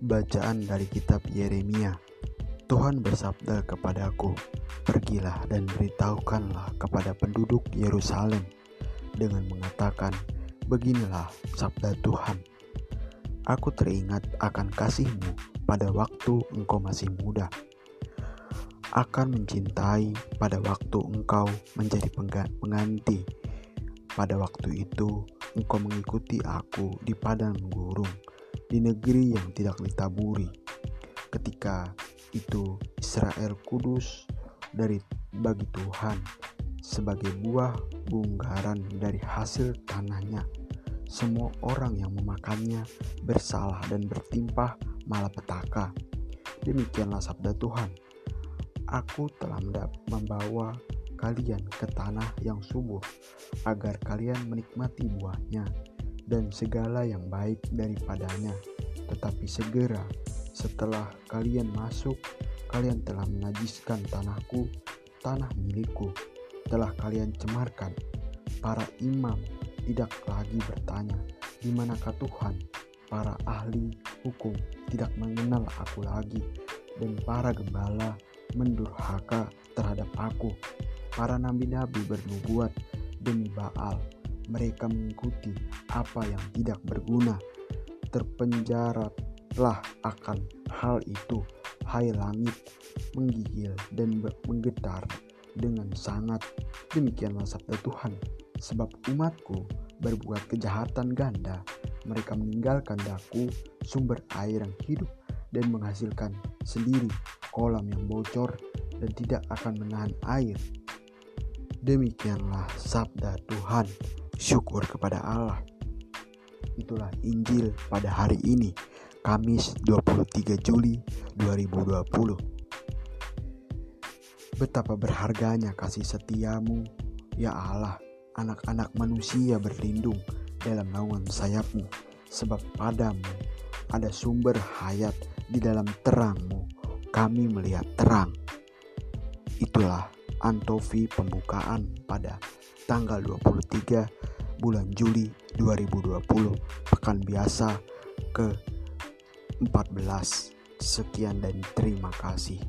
Bacaan dari kitab Yeremia. Tuhan bersabda kepadaku, "Pergilah dan beritahukanlah kepada penduduk Yerusalem dengan mengatakan, Beginilah sabda Tuhan: Aku teringat akan kasihmu pada waktu engkau masih muda, akan mencintai pada waktu engkau menjadi pengganti. Pada waktu itu, engkau mengikuti aku di padang gurung." Di negeri yang tidak ditaburi. Ketika itu Israel kudus dari bagi Tuhan sebagai buah bunggaran dari hasil tanahnya. Semua orang yang memakannya bersalah dan bertimpah malapetaka. Demikianlah sabda Tuhan. Aku telah membawa kalian ke tanah yang subur, agar kalian menikmati buahnya dan segala yang baik daripadanya. Tetapi segera setelah kalian masuk, kalian telah menajiskan tanahku, tanah milikku, telah kalian cemarkan. Para imam tidak lagi bertanya, di manakah Tuhan? Para ahli hukum tidak mengenal aku lagi, dan para gembala mendurhaka terhadap aku. Para nabi-nabi bernubuat demi Baal mereka mengikuti apa yang tidak berguna. Terpenjaralah akan hal itu, hai langit, menggigil dan menggetar dengan sangat. Demikianlah sabda Tuhan, sebab umatku berbuat kejahatan ganda. Mereka meninggalkan daku, sumber air yang hidup, dan menghasilkan sendiri kolam yang bocor dan tidak akan menahan air. Demikianlah sabda Tuhan syukur kepada Allah. Itulah Injil pada hari ini, Kamis 23 Juli 2020. Betapa berharganya kasih setiamu, ya Allah, anak-anak manusia berlindung dalam naungan sayapmu, sebab padamu ada sumber hayat di dalam terangmu, kami melihat terang. Itulah Antovi pembukaan pada tanggal 23 bulan Juli 2020 pekan biasa ke 14 sekian dan terima kasih